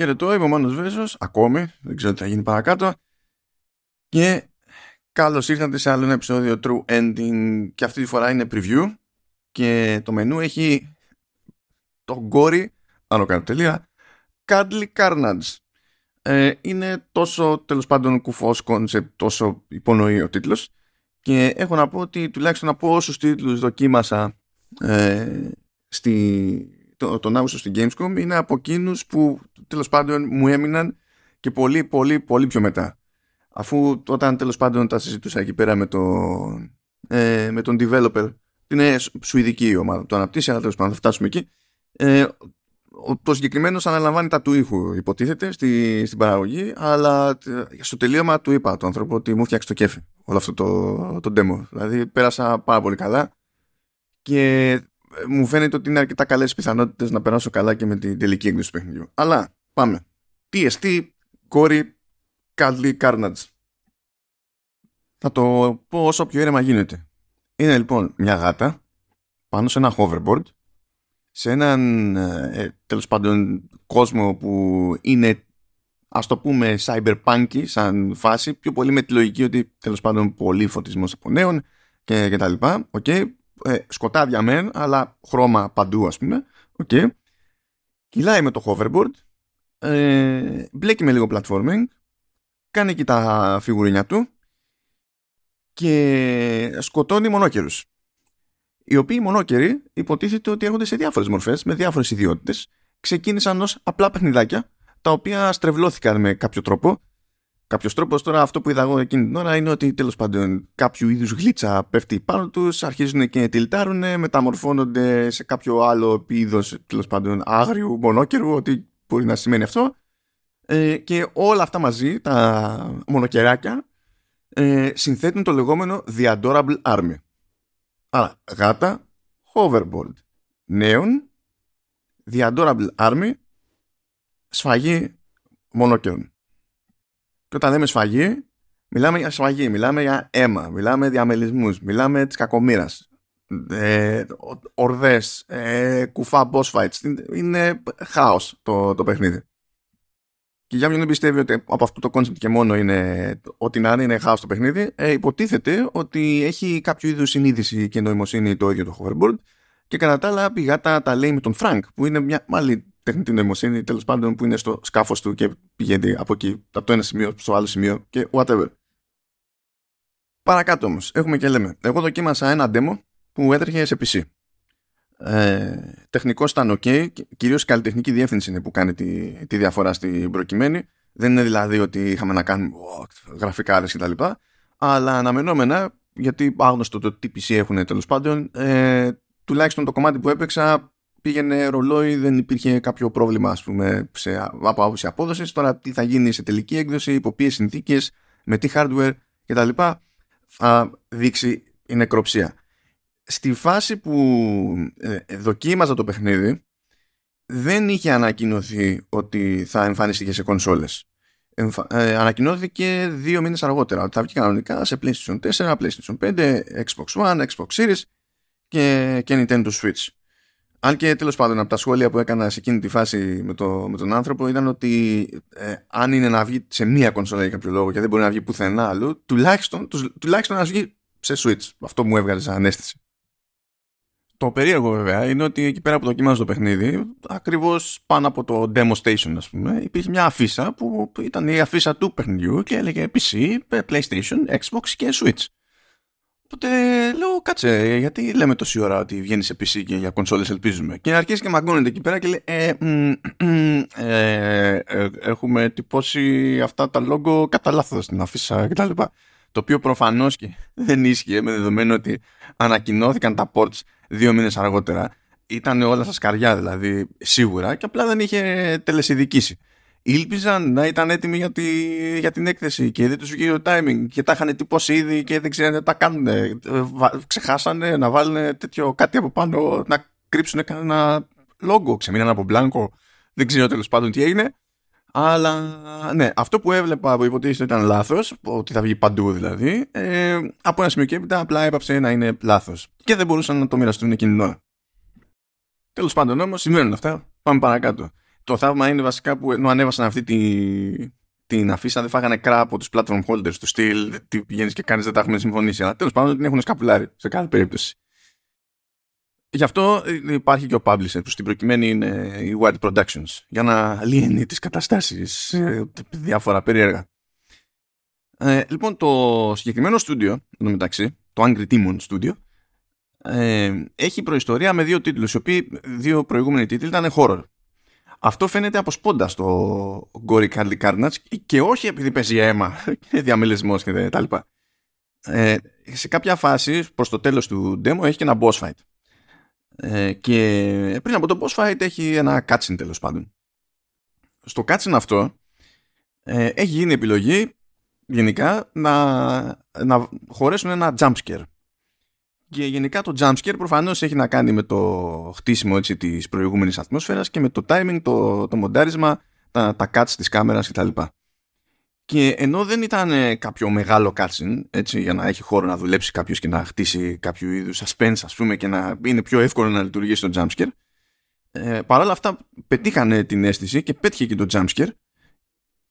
Χαιρετώ, είμαι ο Μάνος Βέζος, ακόμη, δεν ξέρω τι θα γίνει παρακάτω. Και καλώς ήρθατε σε άλλο ένα επεισόδιο True Ending και αυτή τη φορά είναι preview και το μενού έχει το Gori, άνω κάτω τελεία, Cuddly Carnage. Ε, είναι τόσο τέλος πάντων κουφός concept, όσο υπονοεί ο τίτλος και έχω να πω ότι τουλάχιστον από όσους τίτλους δοκίμασα ε, στη, το, τον Αύγουστο στην Gamescom είναι από εκείνους που τέλος πάντων μου έμειναν και πολύ πολύ πολύ πιο μετά. Αφού όταν τέλος πάντων τα συζητούσα εκεί πέρα με, το, ε, με τον developer είναι σουηδική η ομάδα, το αναπτύσσει αλλά τέλος πάντων θα φτάσουμε εκεί ε, το συγκεκριμένο αναλαμβάνει τα του ήχου υποτίθεται στη, στην παραγωγή αλλά στο τελείωμα του είπα το άνθρωπο ότι μου φτιάξει το κέφι όλο αυτό το, το demo δηλαδή πέρασα πάρα πολύ καλά και μου φαίνεται ότι είναι αρκετά καλές πιθανότητες να περάσω καλά και με την τελική έκδοση του παιχνιδιού. Αλλά πάμε. TST Cory Cuddly Carnage. Θα το πω όσο πιο ήρεμα γίνεται. Είναι λοιπόν μια γάτα πάνω σε ένα hoverboard σε έναν ε, τέλος πάντων κόσμο που είναι ας το πούμε cyberpunk σαν φάση πιο πολύ με τη λογική ότι τέλος πάντων πολύ φωτισμός από νέων και, και τα λοιπά okay ε, σκοτάδια μεν, αλλά χρώμα παντού ας πούμε. Okay. Κυλάει με το hoverboard, ε, μπλέκει με λίγο platforming, κάνει και τα φιγουρίνια του και σκοτώνει μονόκερους. Οι οποίοι μονόκεροι υποτίθεται ότι έρχονται σε διάφορες μορφές, με διάφορες ιδιότητες. Ξεκίνησαν ως απλά παιχνιδάκια, τα οποία στρεβλώθηκαν με κάποιο τρόπο κάποιος τρόπος. Τώρα αυτό που είδα εγώ εκείνη την ώρα είναι ότι τέλος πάντων κάποιο είδους γλίτσα πέφτει πάνω τους, αρχίζουν και τυλτάρουν, μεταμορφώνονται σε κάποιο άλλο είδο τέλος πάντων άγριου, μονόκερου, ό,τι μπορεί να σημαίνει αυτό. Ε, και όλα αυτά μαζί, τα μονοκεράκια, ε, συνθέτουν το λεγόμενο The Adorable Army. Άρα, γάτα, hoverboard, νέων, The Adorable Army, σφαγή μονόκερων. Και όταν λέμε σφαγή, μιλάμε για σφαγή, μιλάμε για αίμα, μιλάμε για διαμελισμούς, μιλάμε της κακομήρας, ε, ορδές, ε, κουφά boss fights. Είναι χάος το, το παιχνίδι. Και για ποιον δεν πιστεύει ότι από αυτό το concept και μόνο είναι ότι να είναι χάος το παιχνίδι, ε, υποτίθεται ότι έχει κάποιο είδους συνείδηση και νοημοσύνη το ίδιο το hoverboard και κατά τα άλλα πηγά τα, τα λέει με τον Frank που είναι μια άλλη τεχνητή νοημοσύνη τέλος πάντων που είναι στο σκάφος του και πηγαίνει από εκεί, από το ένα σημείο στο άλλο σημείο και whatever. Παρακάτω όμως, έχουμε και λέμε. Εγώ δοκίμασα ένα demo που έτρεχε σε PC. Ε, Τεχνικός ήταν ok, κυρίως η καλλιτεχνική διεύθυνση είναι που κάνει τη, τη διαφορά στην προκειμένη. Δεν είναι δηλαδή ότι είχαμε να κάνουμε oh, γραφικά κτλ. Αλλά αναμενόμενα, γιατί άγνωστο το τι PC έχουν τέλος πάντων, ε, τουλάχιστον το κομμάτι που έπαιξα πήγαινε ρολόι, δεν υπήρχε κάποιο πρόβλημα ας πούμε, σε, από άποψη απόδοσης. Τώρα τι θα γίνει σε τελική έκδοση, υπό ποιες συνθήκες, με τι hardware κτλ. Θα δείξει η νεκροψία. Στη φάση που ε, δοκίμαζα το παιχνίδι, δεν είχε ανακοινωθεί ότι θα εμφανιστεί σε κονσόλες. Εμφα... Ε, ανακοινώθηκε δύο μήνες αργότερα ότι θα βγει κανονικά σε PlayStation 4, PlayStation 5, Xbox One, Xbox Series και, και Nintendo Switch. Αν και τέλος πάντων από τα σχόλια που έκανα σε εκείνη τη φάση με, το, με τον άνθρωπο ήταν ότι ε, αν είναι να βγει σε μία κονσόλα για κάποιο λόγο και δεν μπορεί να βγει πουθενά αλλού, τουλάχιστον, τουλάχιστον να βγει σε Switch. Αυτό μου έβγαλε σαν ανέστηση. Το περίεργο βέβαια είναι ότι εκεί πέρα που δοκιμάζω το παιχνίδι, ακριβώς πάνω από το demo station, ας πούμε, υπήρχε μια αφίσα που ήταν η αφίσα του παιχνιδιού και έλεγε PC, PlayStation, Xbox και Switch. Οπότε λέω, κάτσε, γιατί λέμε τόση ώρα ότι βγαίνεις σε PC και για κονσόλες ελπίζουμε. Και αρχίζει και μαγκώνεται εκεί πέρα και λέει, ε, ε, ε, έχουμε τυπώσει αυτά τα λόγο κατά λάθος στην αφίσα κτλ. Το οποίο προφανώς και δεν ίσχυε με δεδομένο ότι ανακοινώθηκαν τα ports δύο μήνες αργότερα. Ήταν όλα στα σκαριά δηλαδή σίγουρα και απλά δεν είχε τελεσυδικήσει ήλπιζαν να ήταν έτοιμοι για, τη, για την έκθεση και δεν τους βγήκε το timing και τα είχαν τυπώσει ήδη και δεν ξέρουν τα κάνουν. Ε, ξεχάσανε να βάλουν τέτοιο κάτι από πάνω, να κρύψουν κανένα λόγο. Ξεμείναν από μπλάνκο. Δεν ξέρω τέλος πάντων τι έγινε. Αλλά ναι, αυτό που έβλεπα που υποτίθεται ήταν λάθος, ότι θα βγει παντού δηλαδή, ε, από ένα σημείο και έπειτα απλά έπαψε να είναι λάθος. Και δεν μπορούσαν να το μοιραστούν εκείνη την ώρα. Τέλος πάντων όμως, σημαίνουν αυτά. Πάμε παρακάτω. Το θαύμα είναι βασικά που ενώ ανέβασαν αυτή τη, την αφήσα, δεν φάγανε κρά από τους platform holders του στυλ. Τι πηγαίνεις και κάνεις, δεν τα έχουμε συμφωνήσει. Αλλά τέλος πάντων την έχουν σκαπουλάρει σε κάθε περίπτωση. Γι' αυτό υπάρχει και ο publisher που στην προκειμένη είναι η White Productions για να λύνει τις καταστάσεις διάφορα περίεργα. Ε, λοιπόν το συγκεκριμένο στούντιο, εδώ μεταξύ, το Angry Demon Studio, ε, έχει προϊστορία με δύο τίτλους, οι οποίοι δύο προηγούμενοι τίτλοι ήταν horror. Αυτό φαίνεται από σπόντα στο Gory Candy Carnage και όχι επειδή παίζει αίμα και διαμελισμός και τα λοιπά. Ε, σε κάποια φάση προς το τέλος του demo έχει και ένα boss fight. Ε, και πριν από το boss fight έχει ένα cutscene τέλος πάντων. Στο cutscene αυτό ε, έχει γίνει επιλογή γενικά να, να χωρέσουν ένα jump scare. Και γενικά το jumpscare προφανώς έχει να κάνει με το χτίσιμο έτσι, της προηγούμενης ατμόσφαιρας και με το timing, το, το μοντάρισμα, τα, τα cuts της κάμερας κτλ. Και ενώ δεν ήταν κάποιο μεγάλο cutscene, έτσι, για να έχει χώρο να δουλέψει κάποιος και να χτίσει κάποιο είδους suspense, ας πούμε, και να είναι πιο εύκολο να λειτουργήσει το jumpscare, ε, παρόλα αυτά πετύχανε την αίσθηση και πέτυχε και το jumpscare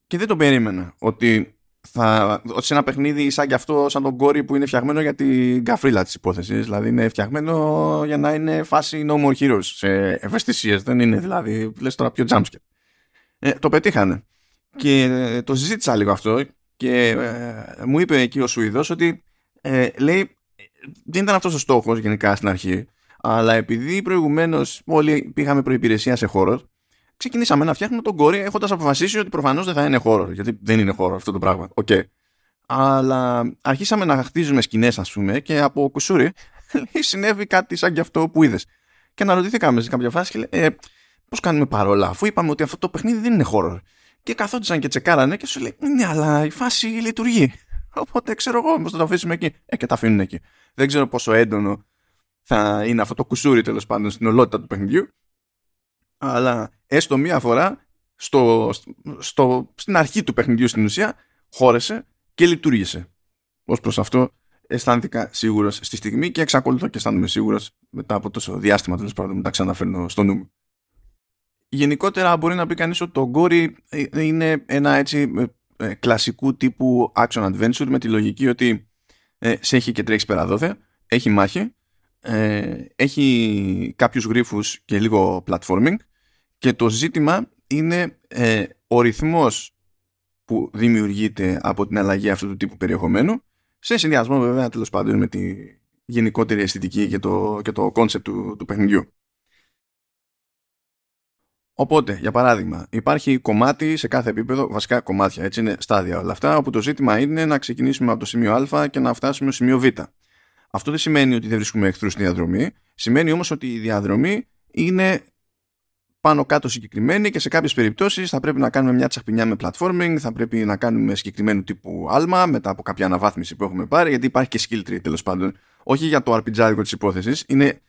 και δεν το περίμενα ότι θα, ότι σε ένα παιχνίδι σαν κι αυτό, σαν τον κόρη που είναι φτιαγμένο για την καφρίλα της υπόθεσης. Δηλαδή είναι φτιαγμένο για να είναι φάση no more heroes σε ευαισθησίες. Δεν είναι δηλαδή, λες τώρα πιο jumpscare. Ε, το πετύχανε. Και ε, το συζήτησα λίγο αυτό και ε, μου είπε εκεί ο Σουηδός ότι ε, λέει δεν ήταν αυτός ο στόχος γενικά στην αρχή αλλά επειδή προηγουμένως όλοι πήγαμε προπηρεσία σε χώρο ξεκινήσαμε να φτιάχνουμε τον κόρη έχοντας αποφασίσει ότι προφανώς δεν θα είναι χώρο. Γιατί δεν είναι χώρο αυτό το πράγμα. Okay. Αλλά αρχίσαμε να χτίζουμε σκηνές, ας πούμε, και από κουσούρι συνέβη κάτι σαν και αυτό που είδες. Και αναρωτήθηκαμε σε κάποια φάση και λέει, ε, πώς κάνουμε παρόλα, αφού είπαμε ότι αυτό το παιχνίδι δεν είναι χώρο. Και καθόντουσαν και τσεκάρανε και σου λέει, Ναι, αλλά η φάση λειτουργεί. Οπότε ξέρω εγώ, πώ θα το αφήσουμε εκεί. Ε, και τα αφήνουν εκεί. Δεν ξέρω πόσο έντονο θα είναι αυτό το κουσούρι τέλος πάντων στην ολότητα του παιχνιδιού αλλά έστω μία φορά στο, στο, στην αρχή του παιχνιδιού στην ουσία χώρεσε και λειτουργήσε. Ω προς αυτό αισθάνθηκα σίγουρος στη στιγμή και εξακολουθώ και αισθάνομαι σίγουρος μετά από τόσο διάστημα τέλος πάντων που τα ξαναφέρνω στο νου μου. Γενικότερα μπορεί να πει κανείς ότι το Gory είναι ένα έτσι ε, ε, κλασικού τύπου action adventure με τη λογική ότι ε, σε έχει και τρέχει πέρα δόθε, έχει μάχη, ε, έχει κάποιους γρίφους και λίγο platforming και το ζήτημα είναι ε, ο ρυθμός που δημιουργείται από την αλλαγή αυτού του τύπου περιεχομένου σε συνδυασμό βέβαια τέλος πάντων με τη γενικότερη αισθητική και το, και το concept του, του παιχνιδιού. Οπότε, για παράδειγμα, υπάρχει κομμάτι σε κάθε επίπεδο, βασικά κομμάτια, έτσι είναι στάδια όλα αυτά, όπου το ζήτημα είναι να ξεκινήσουμε από το σημείο Α και να φτάσουμε στο σημείο Β. Αυτό δεν σημαίνει ότι δεν βρίσκουμε εχθρούς στη διαδρομή, σημαίνει όμως ότι η διαδρομή είναι πάνω κάτω συγκεκριμένη και σε κάποιες περιπτώσεις θα πρέπει να κάνουμε μια τσαχπινιά με platforming, θα πρέπει να κάνουμε συγκεκριμένου τύπου άλμα μετά από κάποια αναβάθμιση που έχουμε πάρει γιατί υπάρχει και skill tree τέλος πάντων. Όχι για το RPG της υπόθεσης, είναι,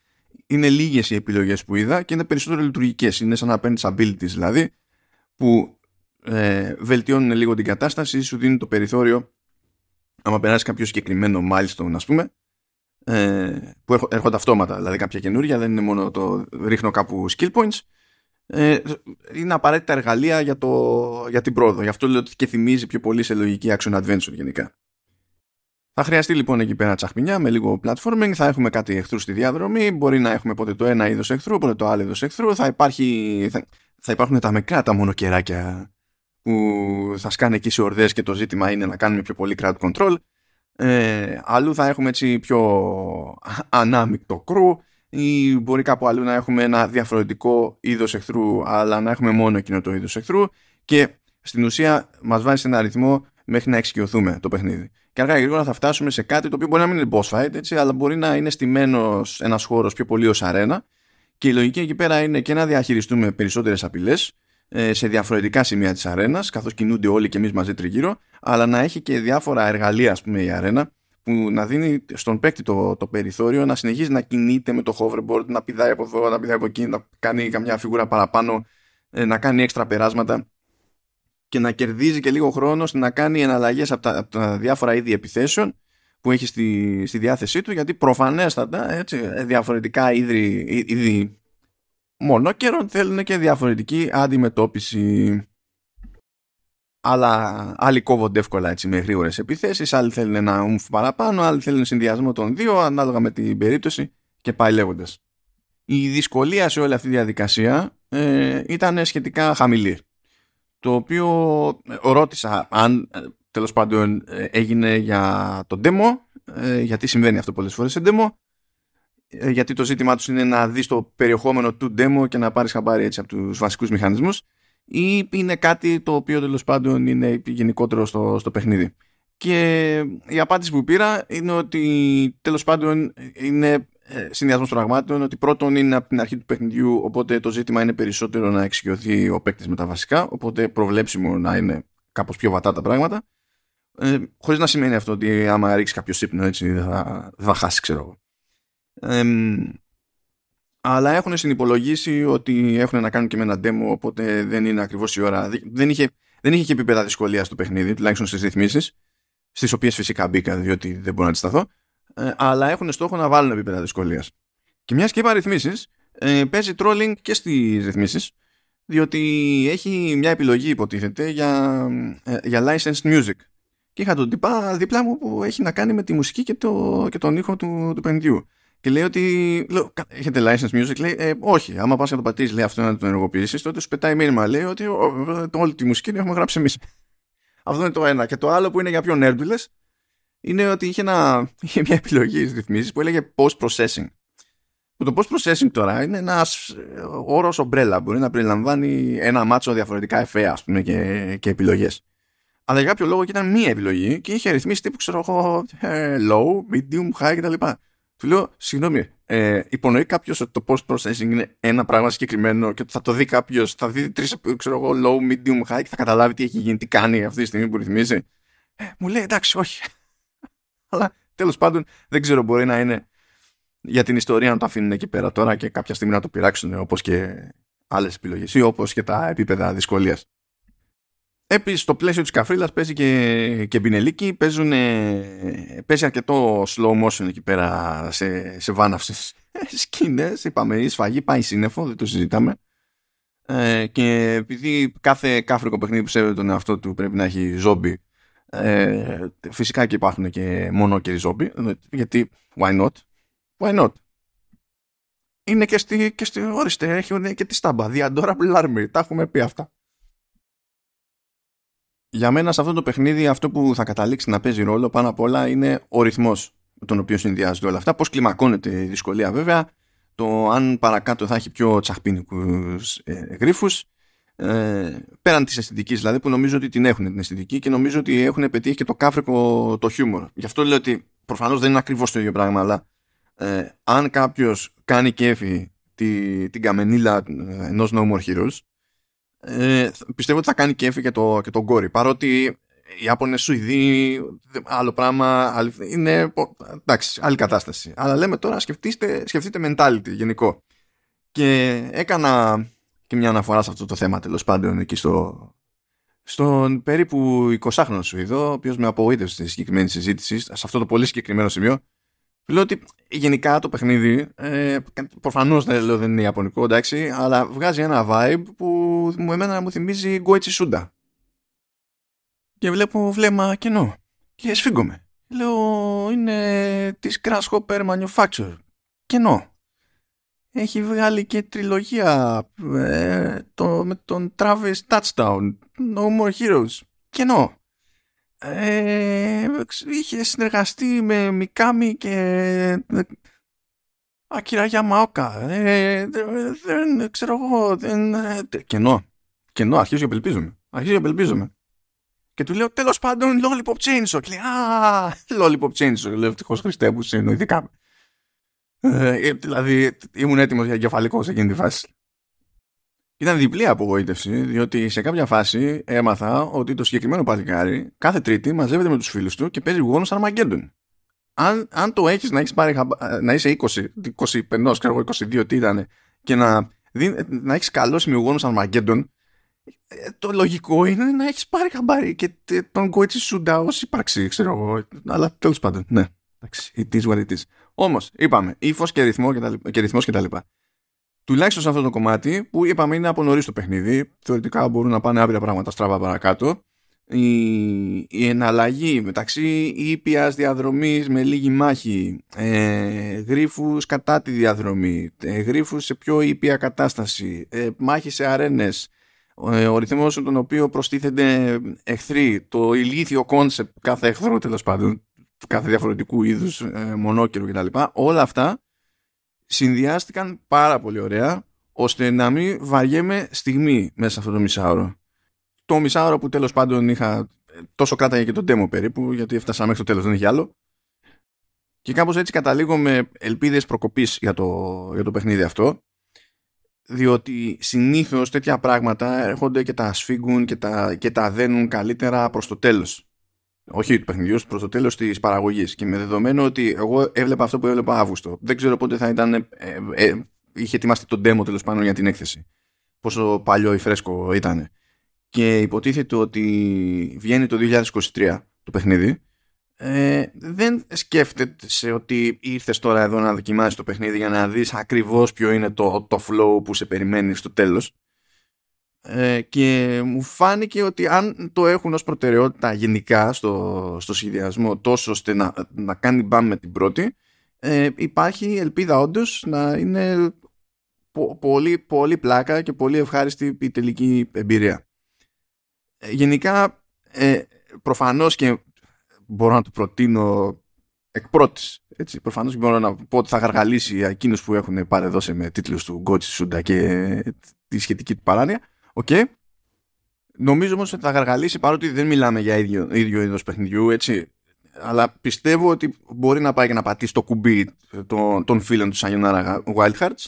είναι λίγες οι επιλογές που είδα και είναι περισσότερο λειτουργικές. Είναι σαν να παίρνει abilities δηλαδή που ε, βελτιώνουν λίγο την κατάσταση, σου δίνουν το περιθώριο άμα περάσει κάποιο συγκεκριμένο milestone ας πούμε ε, που έρχονται αυτόματα, δηλαδή κάποια καινούρια, δεν είναι μόνο το ρίχνω κάπου skill points ε, είναι απαραίτητα εργαλεία για, το, για την πρόοδο. Γι' αυτό λέω ότι και θυμίζει πιο πολύ σε λογική action adventure γενικά. Θα χρειαστεί λοιπόν εκεί πέρα τσαχπινιά με λίγο platforming, θα έχουμε κάτι εχθρού στη διαδρομή, μπορεί να έχουμε πότε το ένα είδος εχθρού, πότε το άλλο είδος εχθρού, θα, υπάρχει, θα, θα υπάρχουν τα μικρά τα μονοκεράκια που θα σκάνε εκεί σε ορδές και το ζήτημα είναι να κάνουμε πιο πολύ crowd control. Ε, αλλού θα έχουμε έτσι πιο ανάμεικτο crew ή μπορεί κάπου αλλού να έχουμε ένα διαφορετικό είδος εχθρού, αλλά να έχουμε μόνο εκείνο το είδος εχθρού και στην ουσία μας βάζει σε ένα αριθμό μέχρι να εξοικειωθούμε το παιχνίδι. Και αργά γρήγορα θα φτάσουμε σε κάτι το οποίο μπορεί να μην είναι boss fight, έτσι, αλλά μπορεί να είναι στημένος ένας χώρος πιο πολύ ως αρένα. Και η λογική εκεί πέρα είναι και να διαχειριστούμε περισσότερες απειλές ε, σε διαφορετικά σημεία της αρένας, καθώς κινούνται όλοι και εμείς μαζί τριγύρω, αλλά να έχει και διάφορα εργαλεία, ας πούμε, η αρένα, που να δίνει στον παίκτη το, το περιθώριο να συνεχίζει να κινείται με το hoverboard, να πηδάει από εδώ, να πηδάει από εκεί, να κάνει καμιά φιγούρα παραπάνω, ε, να κάνει έξτρα περάσματα και να κερδίζει και λίγο χρόνο να κάνει εναλλαγές από τα, από τα διάφορα είδη επιθέσεων που έχει στη, στη διάθεσή του γιατί προφανέστατα έτσι, διαφορετικά είδη, είδη μονόκερον θέλουν και διαφορετική αντιμετώπιση. Αλλά άλλοι κόβονται εύκολα έτσι με γρήγορες επιθέσεις, άλλοι θέλουν ένα ουμφ παραπάνω, άλλοι θέλουν συνδυασμό των δύο, ανάλογα με την περίπτωση και πάει λέγοντας. Η δυσκολία σε όλη αυτή τη διαδικασία ε, ήταν σχετικά χαμηλή. Το οποίο ε, ρώτησα αν ε, τέλος πάντων ε, έγινε για το demo, γιατί συμβαίνει αυτό πολλές φορές σε demo, γιατί το ζήτημά τους είναι να δεις το περιεχόμενο του demo και να πάρεις χαμπάρι έτσι από τους βασικούς μηχανισμούς ή είναι κάτι το οποίο τέλος πάντων είναι γενικότερο στο, στο παιχνίδι. Και η απάντηση που πήρα είναι ότι τέλος πάντων είναι ε, συνδυασμός πραγμάτων. Ότι πρώτον είναι από την αρχή του παιχνιδιού, οπότε το ζήτημα είναι περισσότερο να εξοικειωθεί ο παίκτης με τα βασικά. Οπότε προβλέψιμο να είναι κάπως πιο βατά τα πράγματα. Ε, Χωρίς να σημαίνει αυτό ότι άμα ρίξει κάποιο ύπνο έτσι δεν θα, θα χάσει, ξέρω εγώ. Ε, αλλά έχουν συνυπολογίσει ότι έχουν να κάνουν και με ένα demo, οπότε δεν είναι ακριβώς η ώρα. Δεν είχε, δεν είχε και επίπεδα δυσκολίας στο παιχνίδι, τουλάχιστον στις ρυθμίσεις, στις οποίες φυσικά μπήκα, διότι δεν μπορώ να αντισταθώ. Ε, αλλά έχουν στόχο να βάλουν επίπεδα δυσκολίας. Και μιας και είπα ρυθμίσεις, ε, παίζει trolling και στις ρυθμίσεις, διότι έχει μια επιλογή, υποτίθεται, για, ε, για licensed music. Και είχα τον τυπά δίπλα μου που έχει να κάνει με τη μουσική και, το, και τον ήχο του, του παιχνιδιού. Και λέει ότι. Λέω, έχετε license music, λέει, ε, όχι. Άμα πας να το πατήσεις, λέει αυτό να το ενεργοποιήσεις, τότε σου πετάει μήνυμα. Λέει ότι όλη τη μουσική την έχουμε γράψει εμείς. αυτό είναι το ένα. Και το άλλο που είναι για πιο νέρντουλες είναι ότι είχε, ένα, είχε μια επιλογή στις ρυθμίσεις που έλεγε post processing. Που το post processing τώρα είναι ένας όρος ομπρέλα. Μπορεί να περιλαμβάνει ένα μάτσο διαφορετικά εφέ, ας πούμε, και, και επιλογές. Αλλά για κάποιο λόγο ήταν μία επιλογή και είχε ρυθμίσει τύπου, ξέρω εγώ, ε, low, medium, high κτλ. Του λέω, συγγνώμη, ε, υπονοεί κάποιος ότι το post processing είναι ένα πράγμα συγκεκριμένο και θα το δει κάποιος, θα δει τρεις, ξέρω εγώ, low, medium, high και θα καταλάβει τι έχει γίνει, τι κάνει αυτή τη στιγμή που ρυθμίζει. Ε, μου λέει, εντάξει, όχι. Αλλά τέλος πάντων δεν ξέρω, μπορεί να είναι για την ιστορία να το αφήνουν εκεί πέρα τώρα και κάποια στιγμή να το πειράξουν όπως και άλλες επιλογές ή όπως και τα επίπεδα δυσκολίας. Επίση, στο πλαίσιο της καφρίλας παίζει και, και μπινελίκι. Παίζουν, παίζει αρκετό slow motion εκεί πέρα σε, σε βάναυσες σκηνές. Είπαμε, η σφαγή πάει σύννεφο, δεν το συζητάμε. Ε, και επειδή κάθε κάφρικο παιχνίδι που σέβεται τον εαυτό του πρέπει να έχει ζόμπι, ε, φυσικά και υπάρχουν και μόνο και ζόμπι. Γιατί, why not? Why not? Είναι και στη, και στη ορίστε, έχει και τη στάμπα. The Adorable Army. Τα έχουμε πει αυτά για μένα σε αυτό το παιχνίδι αυτό που θα καταλήξει να παίζει ρόλο πάνω απ' όλα είναι ο ρυθμός με τον οποίο συνδυάζονται όλα αυτά. Πώς κλιμακώνεται η δυσκολία βέβαια, το αν παρακάτω θα έχει πιο τσαχπίνικους ε, γρίφους, ε, πέραν της αισθητικής δηλαδή που νομίζω ότι την έχουν την αισθητική και νομίζω ότι έχουν πετύχει και το κάφρικο το χιούμορ. Γι' αυτό λέω ότι προφανώς δεν είναι ακριβώς το ίδιο πράγμα αλλά ε, αν κάποιος κάνει κέφι τη, την καμενίλα ενός No More Heroes ε, πιστεύω ότι θα κάνει κέφι και, το, και τον κόρη. Παρότι οι Ιάπωνες Σουηδοί, άλλο πράγμα, είναι εντάξει, άλλη κατάσταση. Αλλά λέμε τώρα σκεφτείτε, σκεφτείτε mentality γενικό. Και έκανα και μια αναφορά σε αυτό το θέμα τέλος πάντων εκεί στο, στον περίπου 20χρονο Σουηδό, ο οποίος με απογοήτευσε στη συγκεκριμένη συζήτηση, σε αυτό το πολύ συγκεκριμένο σημείο, Λέω ότι γενικά το παιχνίδι, ε, προφανώς δεν λέω δεν είναι ιαπωνικό, εντάξει, αλλά βγάζει ένα vibe που μου εμένα μου θυμίζει Goichi Suda. Και βλέπω βλέμμα κενό. Και σφίγγομαι. Λέω είναι της Crash Hopper Manufacture. Κενό. Έχει βγάλει και τριλογία ε, το, με τον Travis Touchdown. No More Heroes. Κενό ε, είχε συνεργαστεί με Μικάμι και Ακυρά Γιαμαόκα. Ε, δεν ξέρω εγώ. Δεν, κενό. Κενό, αρχίζω και απελπίζομαι. Αρχίζω και απελπίζομαι. Και του λέω τέλος πάντων Lollipop Chainsaw. Και λέει Α, Lollipop Chainsaw. Λέω ευτυχώς Χριστέ μου συνοηθήκαμε. Ε, δηλαδή ήμουν έτοιμος για εγκεφαλικό σε εκείνη τη φάση. Ήταν διπλή απογοήτευση, διότι σε κάποια φάση έμαθα ότι το συγκεκριμένο παλικάρι κάθε Τρίτη μαζεύεται με τους φίλους του και παίζει γόνος Αρμαγκέντον. Αν, αν το έχεις να, έχεις πάρει, να είσαι 20, 25, ξέρω 22 τι ήταν, και να, να έχεις καλός σημείο Αρμαγκέντον, ε, το λογικό είναι να έχεις πάρει χαμπάρι και τον Κόιτσι Σούντα ως ύπαρξη, ξέρω εγώ. Αλλά τέλος πάντων, ναι. Εντάξει, it is what it is. Όμως, είπαμε, ύφος και ρυθμό και, τα, και, τουλάχιστον σε αυτό το κομμάτι που είπαμε είναι από νωρίς το παιχνίδι θεωρητικά μπορούν να πάνε άπειρα πράγματα στραβά παρακάτω. Η, η εναλλαγή μεταξύ ήπιας διαδρομής με λίγη μάχη ε, γρίφους κατά τη διαδρομή ε, γρίφους σε πιο ήπια κατάσταση ε, μάχη σε αρένες ε, ο ρυθμός στον οποίο προστίθενται εχθροί το ηλίθιο concept κάθε εχθρό τέλος πάντων κάθε διαφορετικού είδους ε, μονόκερο κτλ. Όλα αυτά συνδυάστηκαν πάρα πολύ ωραία ώστε να μην βαριέμαι στιγμή μέσα σε αυτό το μισάωρο. Το μισάωρο που τέλος πάντων είχα τόσο κράταγε και το demo περίπου γιατί έφτασα μέχρι το τέλος δεν έχει άλλο. Και κάπως έτσι καταλήγω με ελπίδες προκοπής για το, για το παιχνίδι αυτό. Διότι συνήθως τέτοια πράγματα έρχονται και τα σφίγγουν και τα, και τα δένουν καλύτερα προς το τέλος όχι του παιχνιδιού, προς το τέλος της παραγωγής. Και με δεδομένο ότι εγώ έβλεπα αυτό που έβλεπα Αύγουστο δεν ξέρω πότε θα ήταν ε, ε, είχε ετοιμαστεί το demo τέλος πάντων για την έκθεση. Πόσο παλιό ή φρέσκο ήταν και υποτίθεται ότι βγαίνει το 2023 το παιχνίδι. Ε, δεν σκέφτεται σε ότι ήρθες τώρα εδώ να δοκιμάσεις το παιχνίδι για να δεις ακριβώς ποιο είναι το, το flow που σε περιμένει στο τέλος ε, και μου φάνηκε ότι αν το έχουν ως προτεραιότητα γενικά στο, στο σχεδιασμό τόσο ώστε να, να κάνει μπαμ με την πρώτη ε, υπάρχει ελπίδα όντως να είναι πολύ, πολύ πλάκα και πολύ ευχάριστη η τελική εμπειρία. Ε, γενικά ε, προφανώς και μπορώ να το προτείνω εκ πρώτης έτσι, προφανώς και μπορώ να πω ότι θα γαργαλήσει εκείνους που έχουν πάρε δώσε με τίτλους του Goichi Suda και τη σχετική του παράνοια OK. Okay. Νομίζω όμως ότι θα γαργαλήσει παρότι δεν μιλάμε για ίδιο, ίδιο είδος παιχνιδιού έτσι αλλά πιστεύω ότι μπορεί να πάει και να πατήσει το κουμπί των, των φίλων του Sayonara Wild Hearts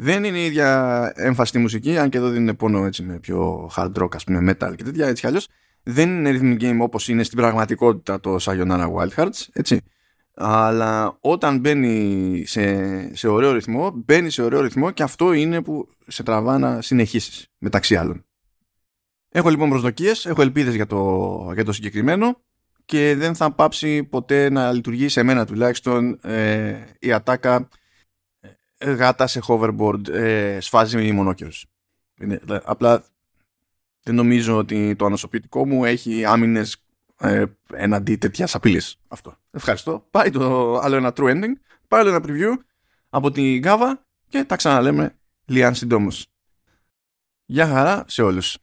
δεν είναι η ίδια έμφαση μουσική, αν και εδώ δεν είναι πόνο έτσι με πιο hard rock, ας πούμε metal και τέτοια, έτσι κι αλλιώς. Δεν είναι rhythm game όπως είναι στην πραγματικότητα το Sayonara Wild Hearts, έτσι. Αλλά όταν μπαίνει σε, σε ωραίο ρυθμό, μπαίνει σε ωραίο ρυθμό και αυτό είναι που σε τραβά να συνεχίσεις, μεταξύ άλλων. Έχω λοιπόν προσδοκίες, έχω ελπίδες για το, για το συγκεκριμένο και δεν θα πάψει ποτέ να λειτουργεί σε μένα τουλάχιστον ε, η ατάκα γάτα σε hoverboard ε, σφάζει μονόκερος. Είναι, απλά δεν νομίζω ότι το ανοσοποιητικό μου έχει άμυνες ε, εναντί τέτοιας απειλής. Αυτό. Ευχαριστώ. Πάει το άλλο ένα true ending. Πάει άλλο ένα preview από την Gava και τα ξαναλέμε λιάν συντόμως. Γεια χαρά σε όλους.